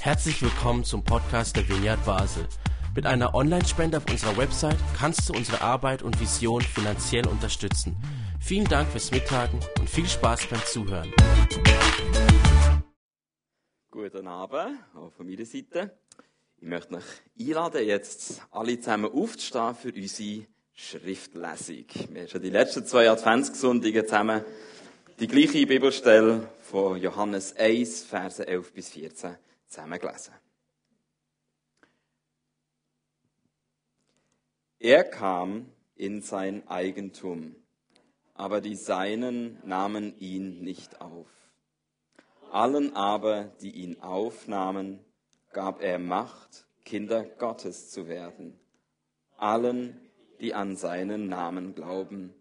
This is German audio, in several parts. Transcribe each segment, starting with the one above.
Herzlich willkommen zum Podcast der Vineyard Basel. Mit einer Online-Spende auf unserer Website kannst du unsere Arbeit und Vision finanziell unterstützen. Vielen Dank fürs Mittagen und viel Spaß beim Zuhören. Guten Abend, auch von meiner Seite. Ich möchte euch einladen, jetzt alle zusammen aufzustehen für unsere Schriftlesung. Wir haben schon die letzten zwei Adventssonntage zusammen die gleiche Bibelstelle von Johannes 1, Verse 11 bis 14 zusammen gelesen. Er kam in sein Eigentum, aber die Seinen nahmen ihn nicht auf. Allen aber, die ihn aufnahmen, gab er Macht, Kinder Gottes zu werden. Allen, die an seinen Namen glauben,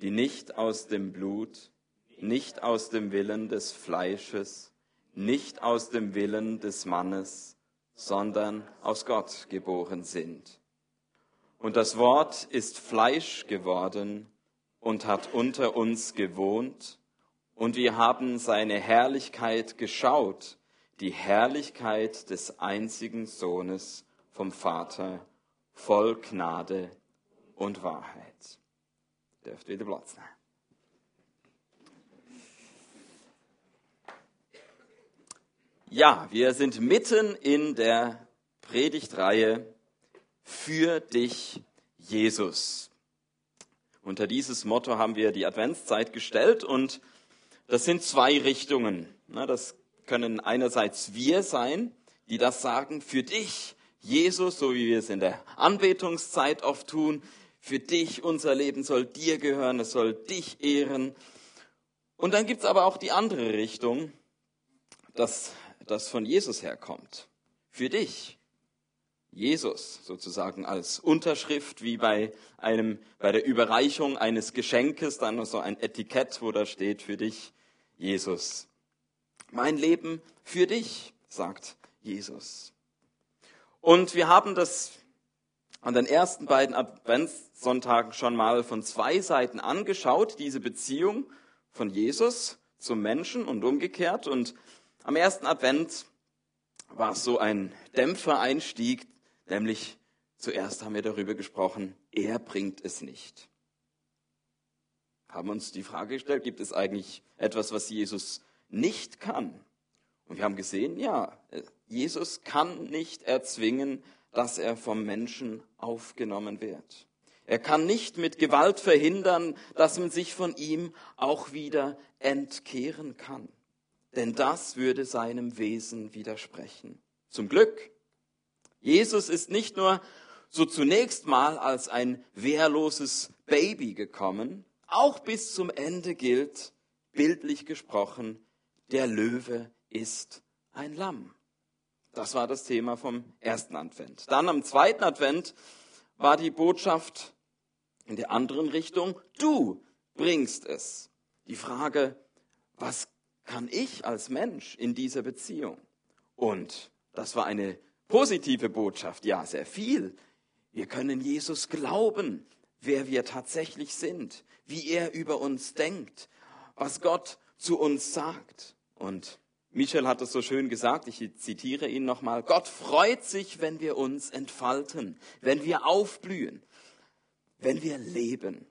die nicht aus dem Blut, nicht aus dem Willen des Fleisches, nicht aus dem Willen des Mannes, sondern aus Gott geboren sind. Und das Wort ist Fleisch geworden und hat unter uns gewohnt, und wir haben seine Herrlichkeit geschaut, die Herrlichkeit des einzigen Sohnes vom Vater, voll Gnade und Wahrheit. Dürft wieder Platz nehmen. Ja, wir sind mitten in der Predigtreihe für dich, Jesus. Unter dieses Motto haben wir die Adventszeit gestellt und das sind zwei Richtungen. Das können einerseits wir sein, die das sagen, für dich, Jesus, so wie wir es in der Anbetungszeit oft tun, für dich, unser Leben soll dir gehören, es soll dich ehren. Und dann gibt's aber auch die andere Richtung, dass das von Jesus herkommt. Für dich. Jesus sozusagen als Unterschrift, wie bei einem, bei der Überreichung eines Geschenkes, dann so ein Etikett, wo da steht für dich, Jesus. Mein Leben für dich, sagt Jesus. Und wir haben das an den ersten beiden Adventssonntagen schon mal von zwei Seiten angeschaut, diese Beziehung von Jesus zum Menschen und umgekehrt. Und am ersten Advent war es so ein Dämpfereinstieg, nämlich zuerst haben wir darüber gesprochen, er bringt es nicht. Haben uns die Frage gestellt, gibt es eigentlich etwas, was Jesus nicht kann? Und wir haben gesehen, ja, Jesus kann nicht erzwingen, dass er vom Menschen aufgenommen wird. Er kann nicht mit Gewalt verhindern, dass man sich von ihm auch wieder entkehren kann. Denn das würde seinem Wesen widersprechen. Zum Glück. Jesus ist nicht nur so zunächst mal als ein wehrloses Baby gekommen, auch bis zum Ende gilt, bildlich gesprochen, der Löwe ist ein Lamm. Das war das Thema vom ersten Advent. Dann am zweiten Advent war die Botschaft in der anderen Richtung, du bringst es. Die Frage, was kann ich als Mensch in dieser Beziehung? Und das war eine positive Botschaft, ja, sehr viel. Wir können Jesus glauben, wer wir tatsächlich sind, wie er über uns denkt, was Gott zu uns sagt. Und Michel hat es so schön gesagt, ich zitiere ihn nochmal, Gott freut sich, wenn wir uns entfalten, wenn wir aufblühen, wenn wir leben.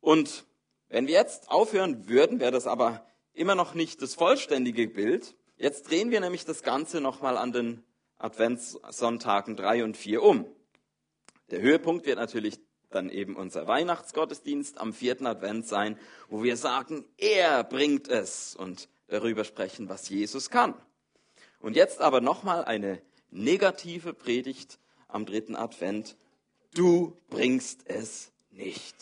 Und wenn wir jetzt aufhören würden, wäre das aber immer noch nicht das vollständige Bild. Jetzt drehen wir nämlich das Ganze nochmal an den Adventssonntagen drei und vier um. Der Höhepunkt wird natürlich dann eben unser Weihnachtsgottesdienst am vierten Advent sein, wo wir sagen, er bringt es und darüber sprechen, was Jesus kann. Und jetzt aber nochmal eine negative Predigt am dritten Advent. Du bringst es nicht.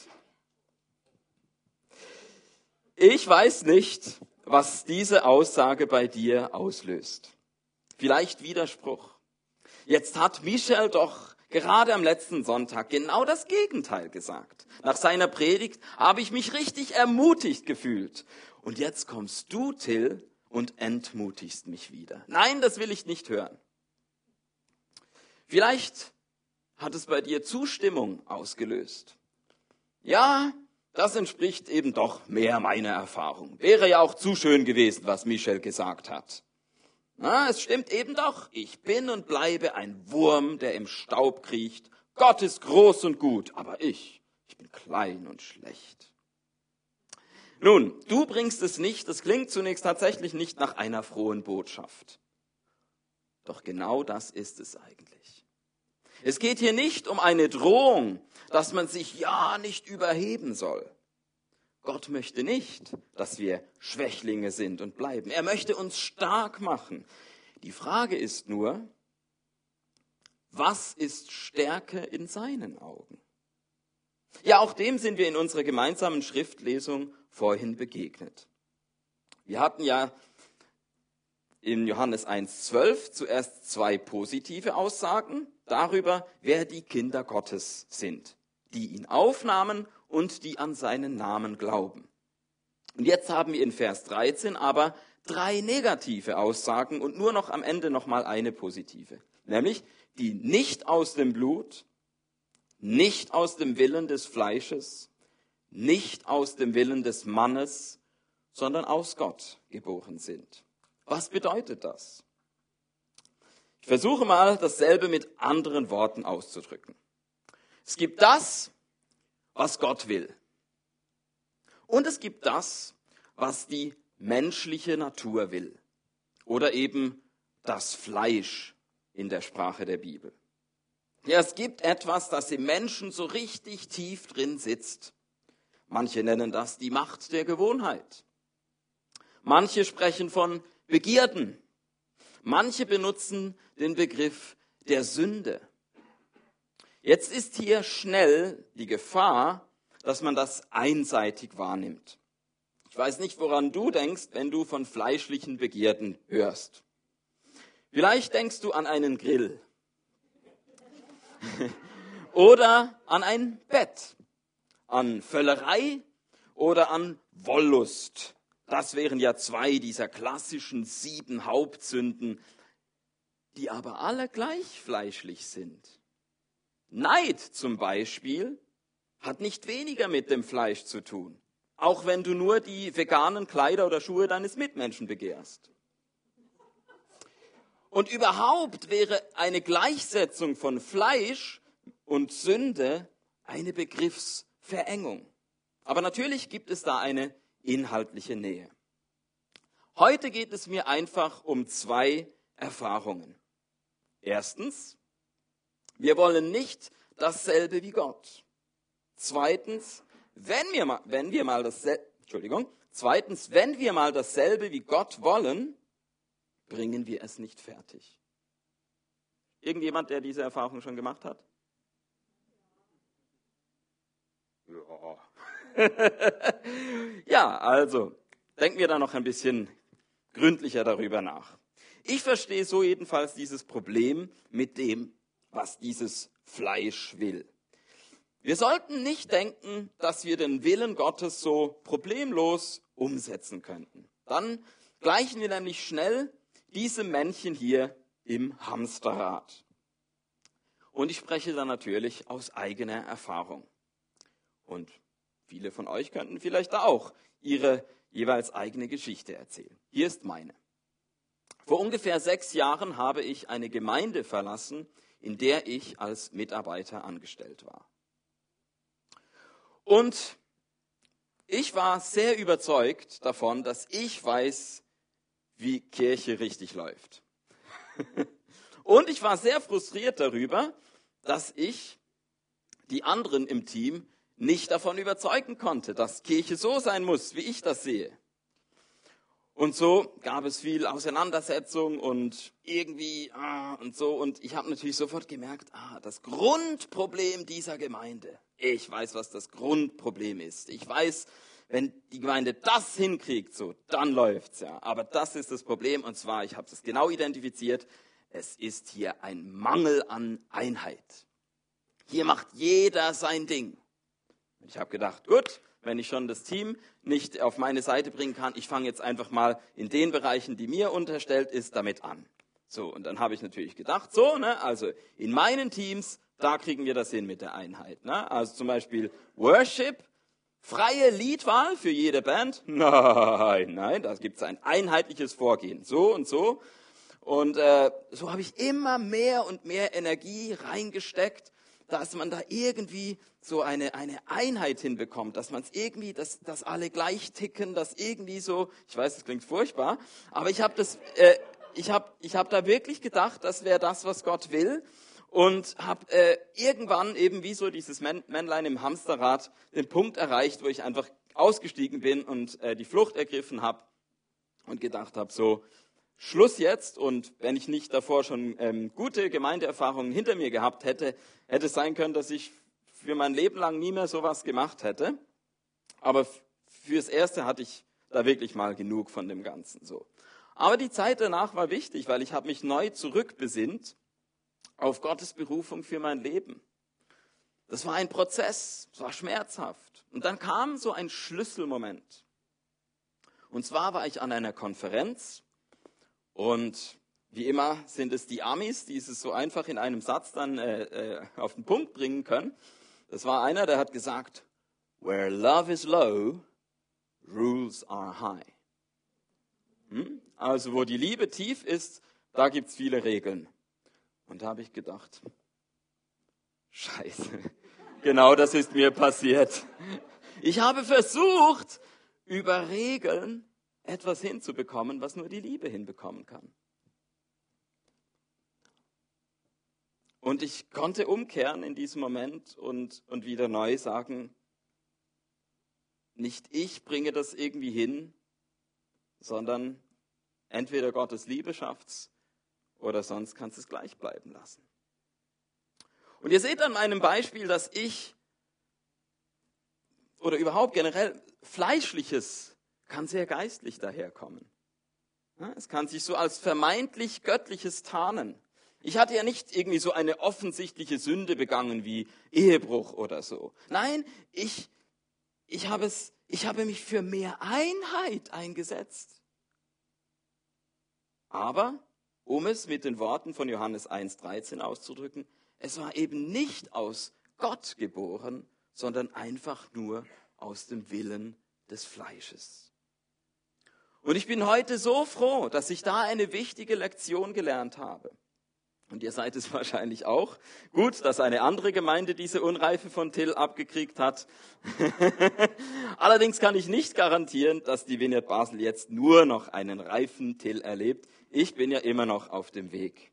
Ich weiß nicht, was diese Aussage bei dir auslöst. Vielleicht Widerspruch. Jetzt hat Michel doch gerade am letzten Sonntag genau das Gegenteil gesagt. Nach seiner Predigt habe ich mich richtig ermutigt gefühlt. Und jetzt kommst du, Till, und entmutigst mich wieder. Nein, das will ich nicht hören. Vielleicht hat es bei dir Zustimmung ausgelöst. Ja, das entspricht eben doch mehr meiner Erfahrung. Wäre ja auch zu schön gewesen, was Michel gesagt hat. Na, es stimmt eben doch. Ich bin und bleibe ein Wurm, der im Staub kriecht. Gott ist groß und gut, aber ich, ich bin klein und schlecht. Nun, du bringst es nicht, das klingt zunächst tatsächlich nicht nach einer frohen Botschaft. Doch genau das ist es eigentlich. Es geht hier nicht um eine Drohung, dass man sich ja nicht überheben soll. Gott möchte nicht, dass wir Schwächlinge sind und bleiben. Er möchte uns stark machen. Die Frage ist nur, was ist Stärke in seinen Augen? Ja, auch dem sind wir in unserer gemeinsamen Schriftlesung vorhin begegnet. Wir hatten ja in Johannes 1.12 zuerst zwei positive Aussagen darüber, wer die Kinder Gottes sind, die ihn aufnahmen und die an seinen Namen glauben. Und jetzt haben wir in Vers 13 aber drei negative Aussagen und nur noch am Ende nochmal eine positive, nämlich die nicht aus dem Blut, nicht aus dem Willen des Fleisches, nicht aus dem Willen des Mannes, sondern aus Gott geboren sind. Was bedeutet das? Ich versuche mal dasselbe mit anderen Worten auszudrücken. Es gibt das, was Gott will. Und es gibt das, was die menschliche Natur will. Oder eben das Fleisch in der Sprache der Bibel. Ja, es gibt etwas, das im Menschen so richtig tief drin sitzt. Manche nennen das die Macht der Gewohnheit. Manche sprechen von Begierden. Manche benutzen den Begriff der Sünde. Jetzt ist hier schnell die Gefahr, dass man das einseitig wahrnimmt. Ich weiß nicht, woran du denkst, wenn du von fleischlichen Begierden hörst. Vielleicht denkst du an einen Grill oder an ein Bett an Völlerei oder an Wollust. Das wären ja zwei dieser klassischen sieben Hauptsünden, die aber alle gleich fleischlich sind. Neid zum Beispiel hat nicht weniger mit dem Fleisch zu tun, auch wenn du nur die veganen Kleider oder Schuhe deines Mitmenschen begehrst. Und überhaupt wäre eine Gleichsetzung von Fleisch und Sünde eine Begriffs Verengung. Aber natürlich gibt es da eine inhaltliche Nähe. Heute geht es mir einfach um zwei Erfahrungen. Erstens, wir wollen nicht dasselbe wie Gott. Zweitens, wenn wir mal, wenn wir mal dasselbe, Entschuldigung, zweitens, wenn wir mal dasselbe wie Gott wollen, bringen wir es nicht fertig. Irgendjemand, der diese Erfahrung schon gemacht hat? ja, also denken wir da noch ein bisschen gründlicher darüber nach. Ich verstehe so jedenfalls dieses Problem mit dem, was dieses Fleisch will. Wir sollten nicht denken, dass wir den Willen Gottes so problemlos umsetzen könnten. Dann gleichen wir nämlich schnell diesem Männchen hier im Hamsterrad. Und ich spreche da natürlich aus eigener Erfahrung. Und viele von euch könnten vielleicht auch ihre jeweils eigene Geschichte erzählen. Hier ist meine. Vor ungefähr sechs Jahren habe ich eine Gemeinde verlassen, in der ich als Mitarbeiter angestellt war. Und ich war sehr überzeugt davon, dass ich weiß, wie Kirche richtig läuft. Und ich war sehr frustriert darüber, dass ich die anderen im Team nicht davon überzeugen konnte, dass Kirche so sein muss, wie ich das sehe. Und so gab es viel Auseinandersetzung und irgendwie ah, und so. Und ich habe natürlich sofort gemerkt, ah, das Grundproblem dieser Gemeinde. Ich weiß, was das Grundproblem ist. Ich weiß, wenn die Gemeinde das hinkriegt, so, dann läuft's ja. Aber das ist das Problem. Und zwar, ich habe es genau identifiziert. Es ist hier ein Mangel an Einheit. Hier macht jeder sein Ding. Ich habe gedacht, gut, wenn ich schon das Team nicht auf meine Seite bringen kann, ich fange jetzt einfach mal in den Bereichen, die mir unterstellt ist, damit an. So, und dann habe ich natürlich gedacht, so, ne, also in meinen Teams, da kriegen wir das hin mit der Einheit. Ne? Also zum Beispiel Worship, freie Liedwahl für jede Band? Nein, nein, da gibt es ein einheitliches Vorgehen. So und so. Und äh, so habe ich immer mehr und mehr Energie reingesteckt, dass man da irgendwie so eine, eine Einheit hinbekommt, dass man es irgendwie, dass, dass alle gleich ticken, dass irgendwie so, ich weiß, das klingt furchtbar, aber ich habe das, äh, ich habe ich hab da wirklich gedacht, das wäre das, was Gott will und habe äh, irgendwann eben wie so dieses Männlein im Hamsterrad den Punkt erreicht, wo ich einfach ausgestiegen bin und äh, die Flucht ergriffen habe und gedacht habe, so Schluss jetzt und wenn ich nicht davor schon ähm, gute Gemeindeerfahrungen hinter mir gehabt hätte, hätte es sein können, dass ich für mein Leben lang nie mehr sowas gemacht hätte. Aber fürs Erste hatte ich da wirklich mal genug von dem Ganzen so. Aber die Zeit danach war wichtig, weil ich habe mich neu zurückbesinnt auf Gottes Berufung für mein Leben. Das war ein Prozess, es war schmerzhaft. Und dann kam so ein Schlüsselmoment. Und zwar war ich an einer Konferenz und wie immer sind es die Amis, die es so einfach in einem Satz dann äh, äh, auf den Punkt bringen können. Das war einer, der hat gesagt, Where love is low, rules are high. Hm? Also wo die Liebe tief ist, da gibt es viele Regeln. Und da habe ich gedacht, scheiße, genau das ist mir passiert. Ich habe versucht, über Regeln etwas hinzubekommen, was nur die Liebe hinbekommen kann. Und ich konnte umkehren in diesem Moment und, und wieder neu sagen, nicht ich bringe das irgendwie hin, sondern entweder Gottes Liebe schafft's oder sonst kannst du es gleich bleiben lassen. Und ihr seht an meinem Beispiel, dass ich oder überhaupt generell Fleischliches kann sehr geistlich daherkommen. Es kann sich so als vermeintlich göttliches tarnen. Ich hatte ja nicht irgendwie so eine offensichtliche Sünde begangen wie Ehebruch oder so. Nein, ich, ich, habe, es, ich habe mich für mehr Einheit eingesetzt. Aber, um es mit den Worten von Johannes 1.13 auszudrücken, es war eben nicht aus Gott geboren, sondern einfach nur aus dem Willen des Fleisches. Und ich bin heute so froh, dass ich da eine wichtige Lektion gelernt habe. Und ihr seid es wahrscheinlich auch. Gut, dass eine andere Gemeinde diese Unreife von Till abgekriegt hat. Allerdings kann ich nicht garantieren, dass die Vineyard Basel jetzt nur noch einen reifen Till erlebt. Ich bin ja immer noch auf dem Weg.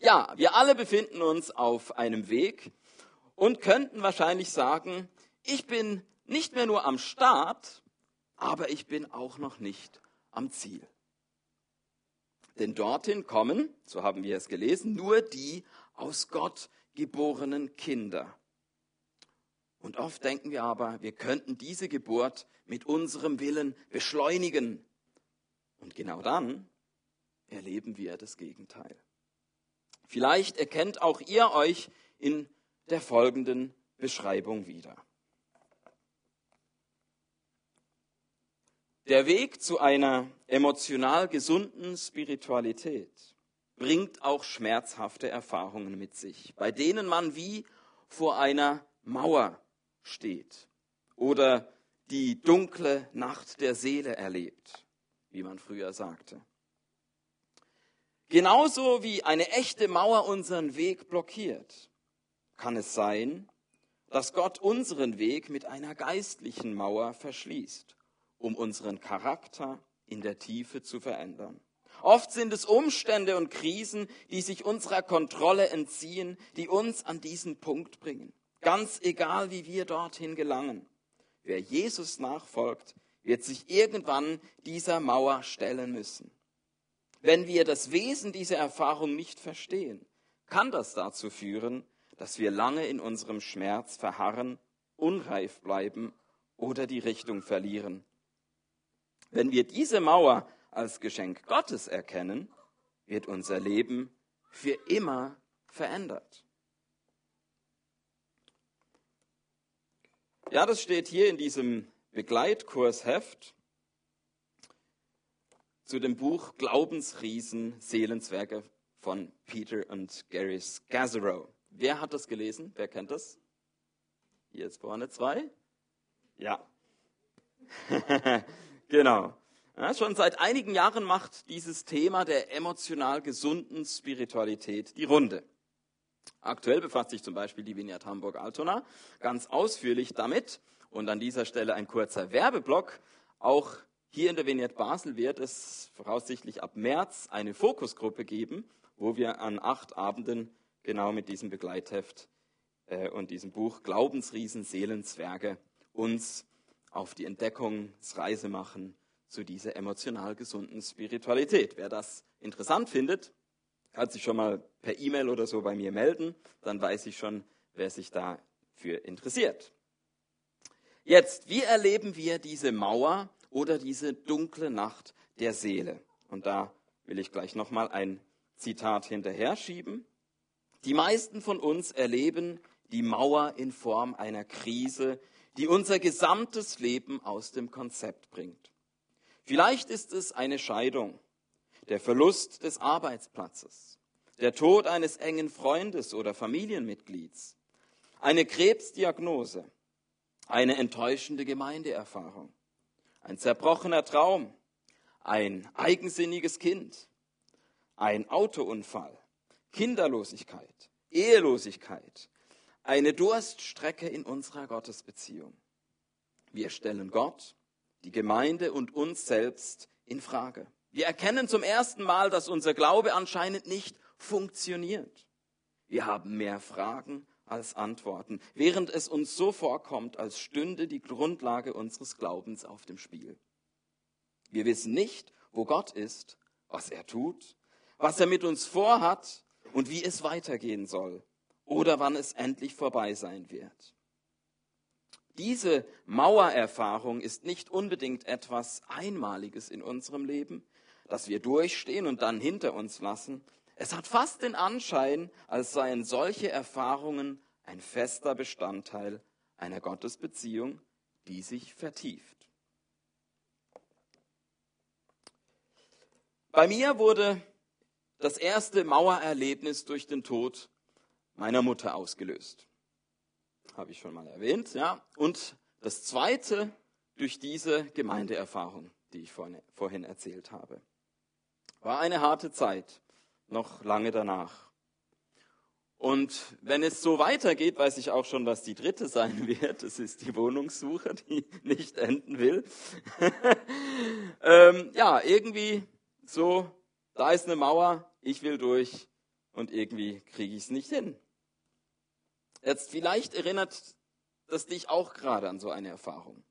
Ja, wir alle befinden uns auf einem Weg und könnten wahrscheinlich sagen, ich bin nicht mehr nur am Start, aber ich bin auch noch nicht am Ziel. Denn dorthin kommen, so haben wir es gelesen, nur die aus Gott geborenen Kinder. Und oft denken wir aber, wir könnten diese Geburt mit unserem Willen beschleunigen. Und genau dann erleben wir das Gegenteil. Vielleicht erkennt auch ihr euch in der folgenden Beschreibung wieder. Der Weg zu einer emotional gesunden Spiritualität bringt auch schmerzhafte Erfahrungen mit sich, bei denen man wie vor einer Mauer steht oder die dunkle Nacht der Seele erlebt, wie man früher sagte. Genauso wie eine echte Mauer unseren Weg blockiert, kann es sein, dass Gott unseren Weg mit einer geistlichen Mauer verschließt um unseren Charakter in der Tiefe zu verändern. Oft sind es Umstände und Krisen, die sich unserer Kontrolle entziehen, die uns an diesen Punkt bringen. Ganz egal, wie wir dorthin gelangen. Wer Jesus nachfolgt, wird sich irgendwann dieser Mauer stellen müssen. Wenn wir das Wesen dieser Erfahrung nicht verstehen, kann das dazu führen, dass wir lange in unserem Schmerz verharren, unreif bleiben oder die Richtung verlieren wenn wir diese Mauer als Geschenk Gottes erkennen, wird unser Leben für immer verändert. Ja, das steht hier in diesem Begleitkursheft zu dem Buch Glaubensriesen, Seelenzwerge von Peter und Gary Scazzaro. Wer hat das gelesen? Wer kennt das? Hier ist vorne zwei. Ja. genau. Ja, schon seit einigen Jahren macht dieses Thema der emotional gesunden Spiritualität die Runde. Aktuell befasst sich zum Beispiel die Vineyard Hamburg-Altona ganz ausführlich damit. Und an dieser Stelle ein kurzer Werbeblock. Auch hier in der Vineyard Basel wird es voraussichtlich ab März eine Fokusgruppe geben, wo wir an acht Abenden genau mit diesem Begleitheft äh, und diesem Buch Glaubensriesen, Seelenzwerge uns auf die Entdeckungsreise machen zu dieser emotional gesunden Spiritualität. Wer das interessant findet, kann sich schon mal per E-Mail oder so bei mir melden. Dann weiß ich schon, wer sich dafür interessiert. Jetzt, wie erleben wir diese Mauer oder diese dunkle Nacht der Seele? Und da will ich gleich nochmal ein Zitat hinterher schieben. Die meisten von uns erleben die Mauer in Form einer Krise, die unser gesamtes Leben aus dem Konzept bringt. Vielleicht ist es eine Scheidung, der Verlust des Arbeitsplatzes, der Tod eines engen Freundes oder Familienmitglieds, eine Krebsdiagnose, eine enttäuschende Gemeindeerfahrung, ein zerbrochener Traum, ein eigensinniges Kind, ein Autounfall, Kinderlosigkeit, Ehelosigkeit, eine Durststrecke in unserer Gottesbeziehung. Wir stellen Gott, die Gemeinde und uns selbst in Frage. Wir erkennen zum ersten Mal, dass unser Glaube anscheinend nicht funktioniert. Wir haben mehr Fragen als Antworten, während es uns so vorkommt, als stünde die Grundlage unseres Glaubens auf dem Spiel. Wir wissen nicht, wo Gott ist, was er tut, was er mit uns vorhat und wie es weitergehen soll oder wann es endlich vorbei sein wird. Diese Mauererfahrung ist nicht unbedingt etwas Einmaliges in unserem Leben, das wir durchstehen und dann hinter uns lassen. Es hat fast den Anschein, als seien solche Erfahrungen ein fester Bestandteil einer Gottesbeziehung, die sich vertieft. Bei mir wurde das erste Mauererlebnis durch den Tod meiner Mutter ausgelöst habe ich schon mal erwähnt, ja. Und das zweite durch diese Gemeindeerfahrung, die ich vorhin erzählt habe. War eine harte Zeit, noch lange danach. Und wenn es so weitergeht, weiß ich auch schon, was die dritte sein wird. Das ist die Wohnungssuche, die nicht enden will. ähm, ja, irgendwie so, da ist eine Mauer, ich will durch und irgendwie kriege ich es nicht hin. Jetzt vielleicht erinnert das dich auch gerade an so eine Erfahrung.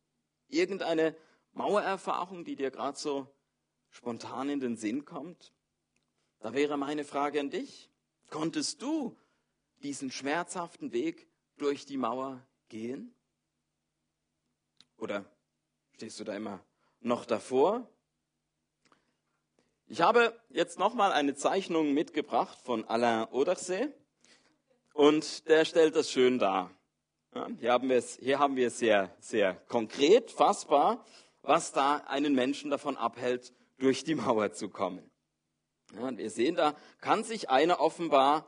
Irgendeine Mauererfahrung, die dir gerade so spontan in den Sinn kommt. Da wäre meine Frage an dich. Konntest du diesen schmerzhaften Weg durch die Mauer gehen? Oder stehst du da immer noch davor? Ich habe jetzt nochmal eine Zeichnung mitgebracht von Alain Odersee. Und der stellt das schön dar. Ja, hier haben wir es, hier haben wir es sehr, sehr konkret, fassbar, was da einen Menschen davon abhält, durch die Mauer zu kommen. Ja, wir sehen, da kann sich einer offenbar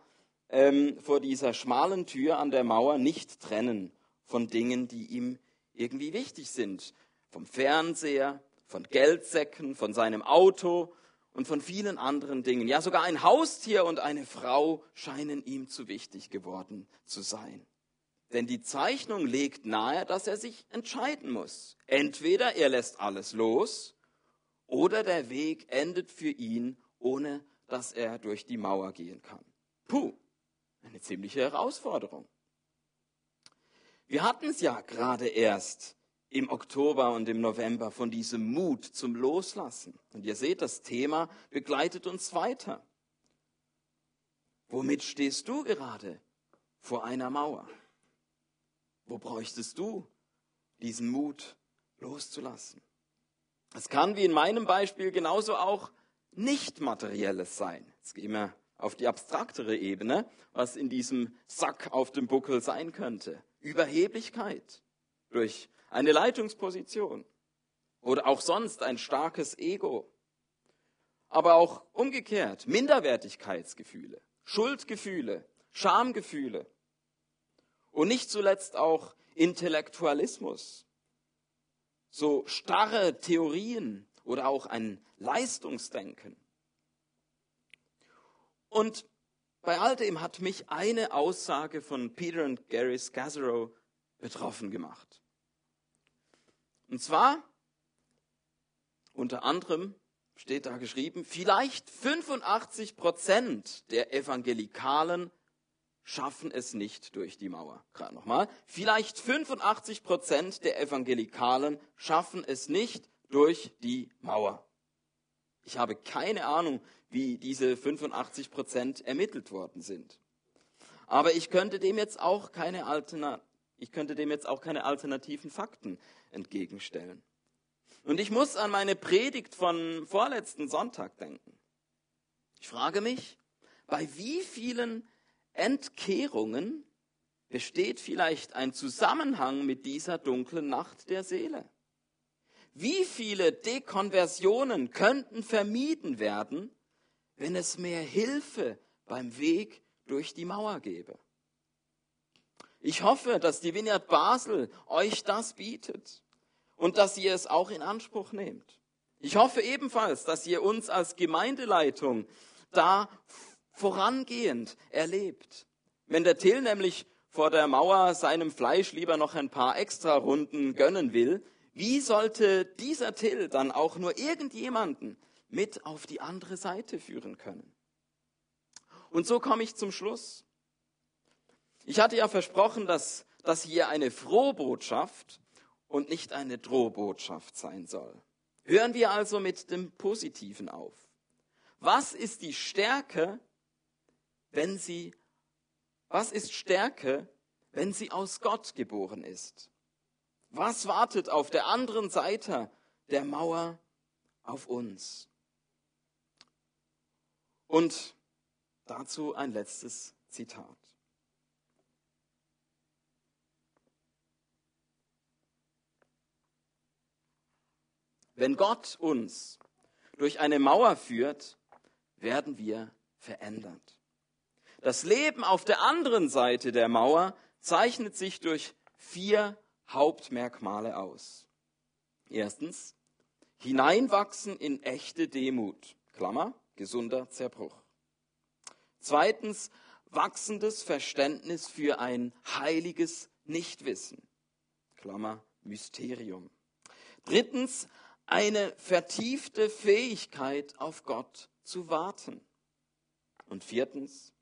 ähm, vor dieser schmalen Tür an der Mauer nicht trennen von Dingen, die ihm irgendwie wichtig sind. Vom Fernseher, von Geldsäcken, von seinem Auto, und von vielen anderen Dingen. Ja, sogar ein Haustier und eine Frau scheinen ihm zu wichtig geworden zu sein. Denn die Zeichnung legt nahe, dass er sich entscheiden muss. Entweder er lässt alles los oder der Weg endet für ihn, ohne dass er durch die Mauer gehen kann. Puh, eine ziemliche Herausforderung. Wir hatten es ja gerade erst im Oktober und im November von diesem Mut zum Loslassen. Und ihr seht, das Thema begleitet uns weiter. Womit stehst du gerade vor einer Mauer? Wo bräuchtest du diesen Mut loszulassen? Es kann wie in meinem Beispiel genauso auch nicht materielles sein. Jetzt gehen wir auf die abstraktere Ebene, was in diesem Sack auf dem Buckel sein könnte. Überheblichkeit durch eine Leitungsposition oder auch sonst ein starkes Ego. Aber auch umgekehrt Minderwertigkeitsgefühle, Schuldgefühle, Schamgefühle und nicht zuletzt auch Intellektualismus, so starre Theorien oder auch ein Leistungsdenken. Und bei all dem hat mich eine Aussage von Peter und Gary Scazzaro betroffen gemacht. Und zwar, unter anderem steht da geschrieben, vielleicht 85 Prozent der Evangelikalen schaffen es nicht durch die Mauer. Gerade nochmal. Vielleicht 85 Prozent der Evangelikalen schaffen es nicht durch die Mauer. Ich habe keine Ahnung, wie diese 85 Prozent ermittelt worden sind. Aber ich könnte dem jetzt auch keine Alternat ich könnte dem jetzt auch keine alternativen Fakten entgegenstellen. Und ich muss an meine Predigt von vorletzten Sonntag denken. Ich frage mich, bei wie vielen Entkehrungen besteht vielleicht ein Zusammenhang mit dieser dunklen Nacht der Seele? Wie viele Dekonversionen könnten vermieden werden, wenn es mehr Hilfe beim Weg durch die Mauer gäbe. Ich hoffe, dass die Vineyard Basel euch das bietet und dass ihr es auch in Anspruch nehmt. Ich hoffe ebenfalls, dass ihr uns als Gemeindeleitung da vorangehend erlebt. Wenn der Till nämlich vor der Mauer seinem Fleisch lieber noch ein paar extra Runden gönnen will, wie sollte dieser Till dann auch nur irgendjemanden mit auf die andere Seite führen können. Und so komme ich zum Schluss. Ich hatte ja versprochen, dass das hier eine Frohbotschaft und nicht eine Drohbotschaft sein soll. Hören wir also mit dem Positiven auf. Was ist die Stärke, wenn sie, was ist Stärke, wenn sie aus Gott geboren ist? Was wartet auf der anderen Seite der Mauer auf uns? Und dazu ein letztes Zitat. Wenn Gott uns durch eine Mauer führt, werden wir verändert. Das Leben auf der anderen Seite der Mauer zeichnet sich durch vier Hauptmerkmale aus. Erstens, hineinwachsen in echte Demut. Klammer, gesunder Zerbruch. Zweitens, wachsendes Verständnis für ein heiliges Nichtwissen. Klammer, Mysterium. Drittens, eine vertiefte Fähigkeit auf Gott zu warten. Und viertens,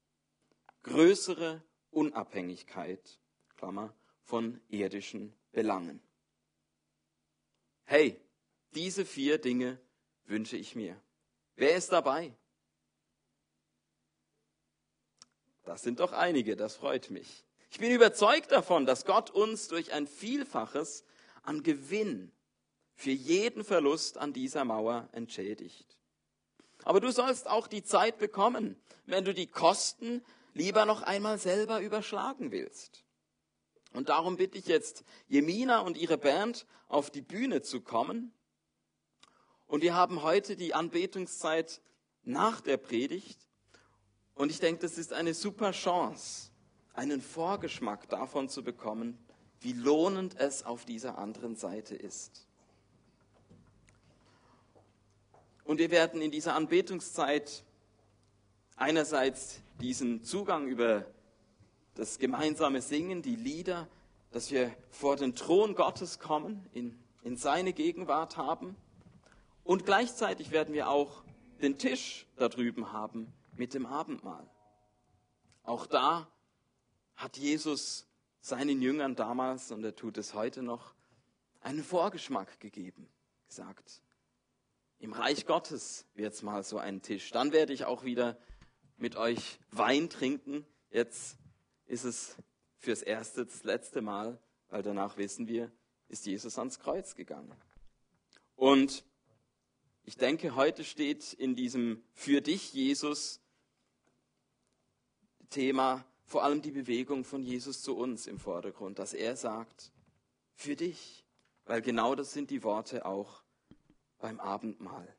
größere Unabhängigkeit, Klammer, von irdischen Belangen. Hey, diese vier Dinge wünsche ich mir. Wer ist dabei? Das sind doch einige, das freut mich. Ich bin überzeugt davon, dass Gott uns durch ein Vielfaches an Gewinn für jeden Verlust an dieser Mauer entschädigt. Aber du sollst auch die Zeit bekommen, wenn du die Kosten lieber noch einmal selber überschlagen willst. Und darum bitte ich jetzt Jemina und ihre Band auf die Bühne zu kommen. Und wir haben heute die Anbetungszeit nach der Predigt. Und ich denke, das ist eine super Chance, einen Vorgeschmack davon zu bekommen, wie lohnend es auf dieser anderen Seite ist. Und wir werden in dieser Anbetungszeit einerseits diesen Zugang über das gemeinsame Singen, die Lieder, dass wir vor den Thron Gottes kommen, in, in seine Gegenwart haben. Und gleichzeitig werden wir auch den Tisch da drüben haben mit dem Abendmahl. Auch da hat Jesus seinen Jüngern damals, und er tut es heute noch, einen Vorgeschmack gegeben, gesagt, im Reich Gottes wird es mal so einen Tisch. Dann werde ich auch wieder mit euch Wein trinken. Jetzt ist es fürs erste, das letzte Mal, weil danach wissen wir, ist Jesus ans Kreuz gegangen. Und ich denke, heute steht in diesem für dich, Jesus, Thema vor allem die Bewegung von Jesus zu uns im Vordergrund, dass er sagt, für dich, weil genau das sind die Worte auch beim Abendmahl.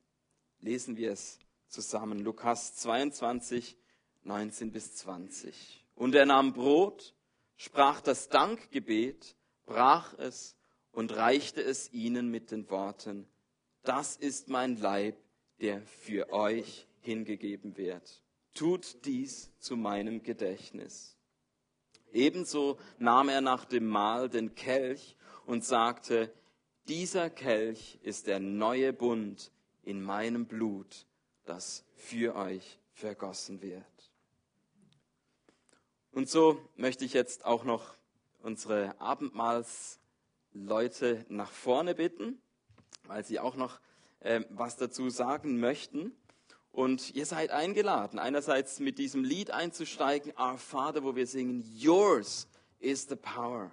Lesen wir es zusammen. Lukas 22, 19 bis 20. Und er nahm Brot, sprach das Dankgebet, brach es und reichte es ihnen mit den Worten, das ist mein Leib, der für euch hingegeben wird. Tut dies zu meinem Gedächtnis. Ebenso nahm er nach dem Mahl den Kelch und sagte, dieser Kelch ist der neue Bund in meinem Blut, das für euch vergossen wird. Und so möchte ich jetzt auch noch unsere Abendmahlsleute nach vorne bitten, weil sie auch noch äh, was dazu sagen möchten. Und ihr seid eingeladen, einerseits mit diesem Lied einzusteigen, Our Father, wo wir singen, Yours is the power.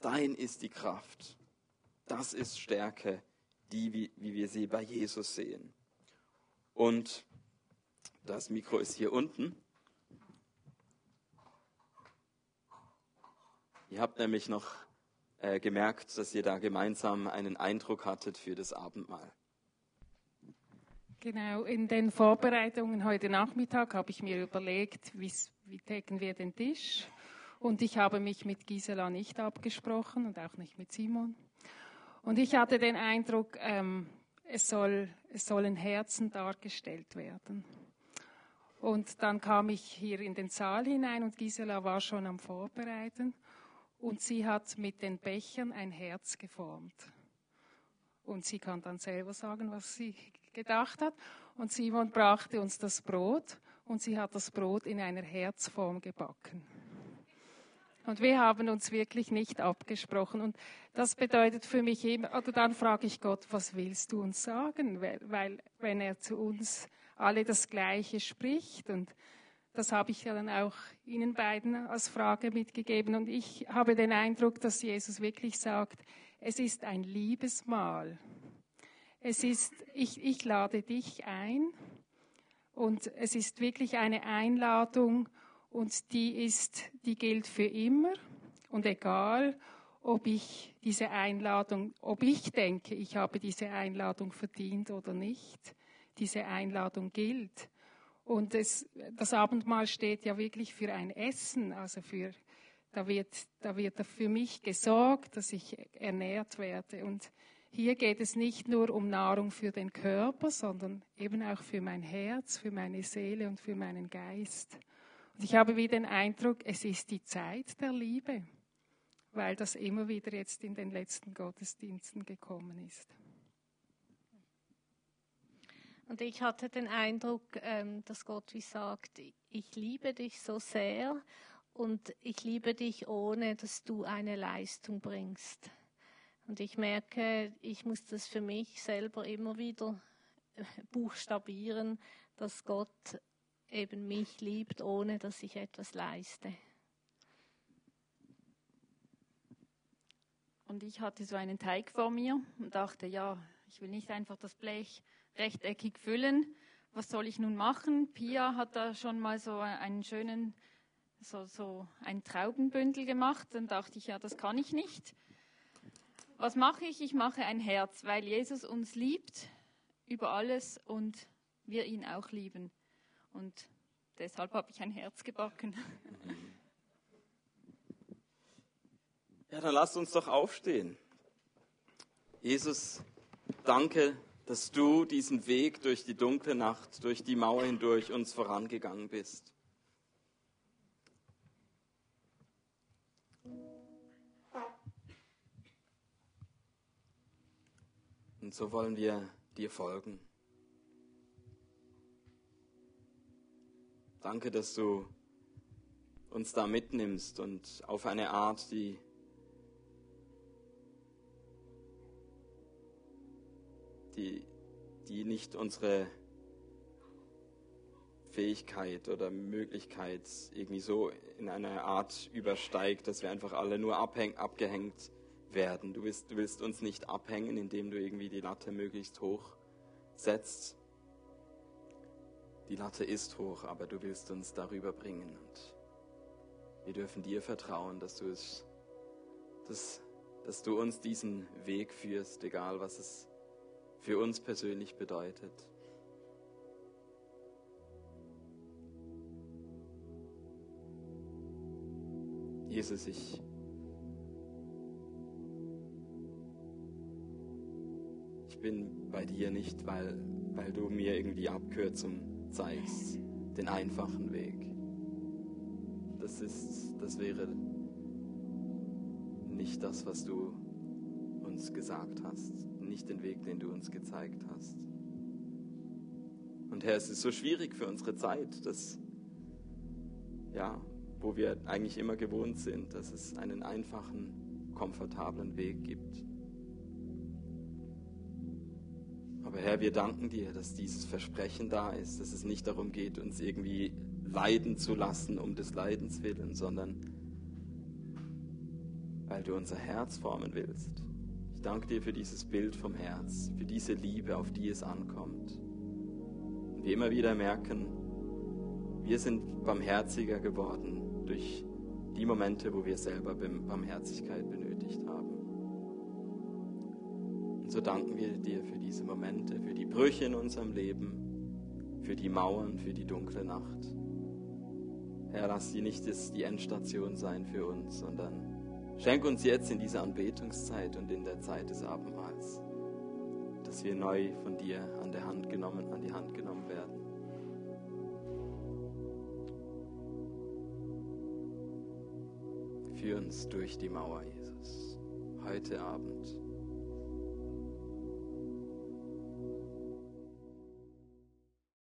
Dein ist die Kraft. Das ist Stärke, die, wie, wie wir sie bei Jesus sehen. Und das Mikro ist hier unten. Ihr habt nämlich noch äh, gemerkt, dass ihr da gemeinsam einen Eindruck hattet für das Abendmahl. Genau, in den Vorbereitungen heute Nachmittag habe ich mir überlegt, wie decken wir den Tisch. Und ich habe mich mit Gisela nicht abgesprochen und auch nicht mit Simon. Und ich hatte den Eindruck, ähm, es, soll, es sollen Herzen dargestellt werden. Und dann kam ich hier in den Saal hinein und Gisela war schon am Vorbereiten und sie hat mit den Bechern ein Herz geformt. Und sie kann dann selber sagen, was sie gedacht hat. Und Simon brachte uns das Brot und sie hat das Brot in einer Herzform gebacken. Und wir haben uns wirklich nicht abgesprochen. Und das bedeutet für mich immer, oder dann frage ich Gott, was willst du uns sagen? Weil, weil wenn er zu uns alle das Gleiche spricht und das habe ich ja dann auch Ihnen beiden als Frage mitgegeben. Und ich habe den Eindruck, dass Jesus wirklich sagt, es ist ein Liebesmahl. Es ist, ich, ich lade dich ein und es ist wirklich eine Einladung und die ist, die gilt für immer und egal, ob ich diese Einladung, ob ich denke, ich habe diese Einladung verdient oder nicht, diese Einladung gilt. Und es, das Abendmahl steht ja wirklich für ein Essen, also für, da wird, da wird für mich gesorgt, dass ich ernährt werde. Und hier geht es nicht nur um Nahrung für den Körper, sondern eben auch für mein Herz, für meine Seele und für meinen Geist. Und ich habe wieder den Eindruck, es ist die Zeit der Liebe, weil das immer wieder jetzt in den letzten Gottesdiensten gekommen ist. Und ich hatte den Eindruck, ähm, dass Gott wie sagt, ich liebe dich so sehr und ich liebe dich ohne, dass du eine Leistung bringst. Und ich merke, ich muss das für mich selber immer wieder äh, buchstabieren, dass Gott eben mich liebt, ohne dass ich etwas leiste. Und ich hatte so einen Teig vor mir und dachte, ja, ich will nicht einfach das Blech rechteckig füllen. Was soll ich nun machen? Pia hat da schon mal so einen schönen, so, so ein Traubenbündel gemacht. Dann dachte ich, ja, das kann ich nicht. Was mache ich? Ich mache ein Herz, weil Jesus uns liebt über alles und wir ihn auch lieben. Und deshalb habe ich ein Herz gebacken. Ja, dann lasst uns doch aufstehen. Jesus, danke, dass du diesen Weg durch die dunkle Nacht, durch die Mauer hindurch uns vorangegangen bist. Und so wollen wir dir folgen. Danke, dass du uns da mitnimmst und auf eine Art, die die, die nicht unsere Fähigkeit oder Möglichkeit irgendwie so in einer Art übersteigt, dass wir einfach alle nur abhäng, abgehängt werden. Du willst, du willst uns nicht abhängen, indem du irgendwie die Latte möglichst hoch setzt. Die Latte ist hoch, aber du willst uns darüber bringen. Und wir dürfen dir vertrauen, dass du es, dass, dass du uns diesen Weg führst, egal was es für uns persönlich bedeutet. Jesus, ich bin bei dir nicht, weil, weil du mir irgendwie Abkürzung zeigst, den einfachen Weg. Das ist, das wäre nicht das, was du uns gesagt hast, nicht den Weg, den du uns gezeigt hast. Und Herr, es ist so schwierig für unsere Zeit, dass, ja, wo wir eigentlich immer gewohnt sind, dass es einen einfachen, komfortablen Weg gibt. Herr, wir danken dir, dass dieses Versprechen da ist, dass es nicht darum geht, uns irgendwie leiden zu lassen um des Leidens willen, sondern weil du unser Herz formen willst. Ich danke dir für dieses Bild vom Herz, für diese Liebe, auf die es ankommt. Und wir immer wieder merken, wir sind barmherziger geworden durch die Momente, wo wir selber Barmherzigkeit benötigt So danken wir dir für diese Momente, für die Brüche in unserem Leben, für die Mauern, für die dunkle Nacht. Herr, lass sie nicht die Endstation sein für uns, sondern schenk uns jetzt in dieser Anbetungszeit und in der Zeit des Abendmahls, dass wir neu von dir an der Hand genommen, an die Hand genommen werden. Führ uns durch die Mauer, Jesus, heute Abend.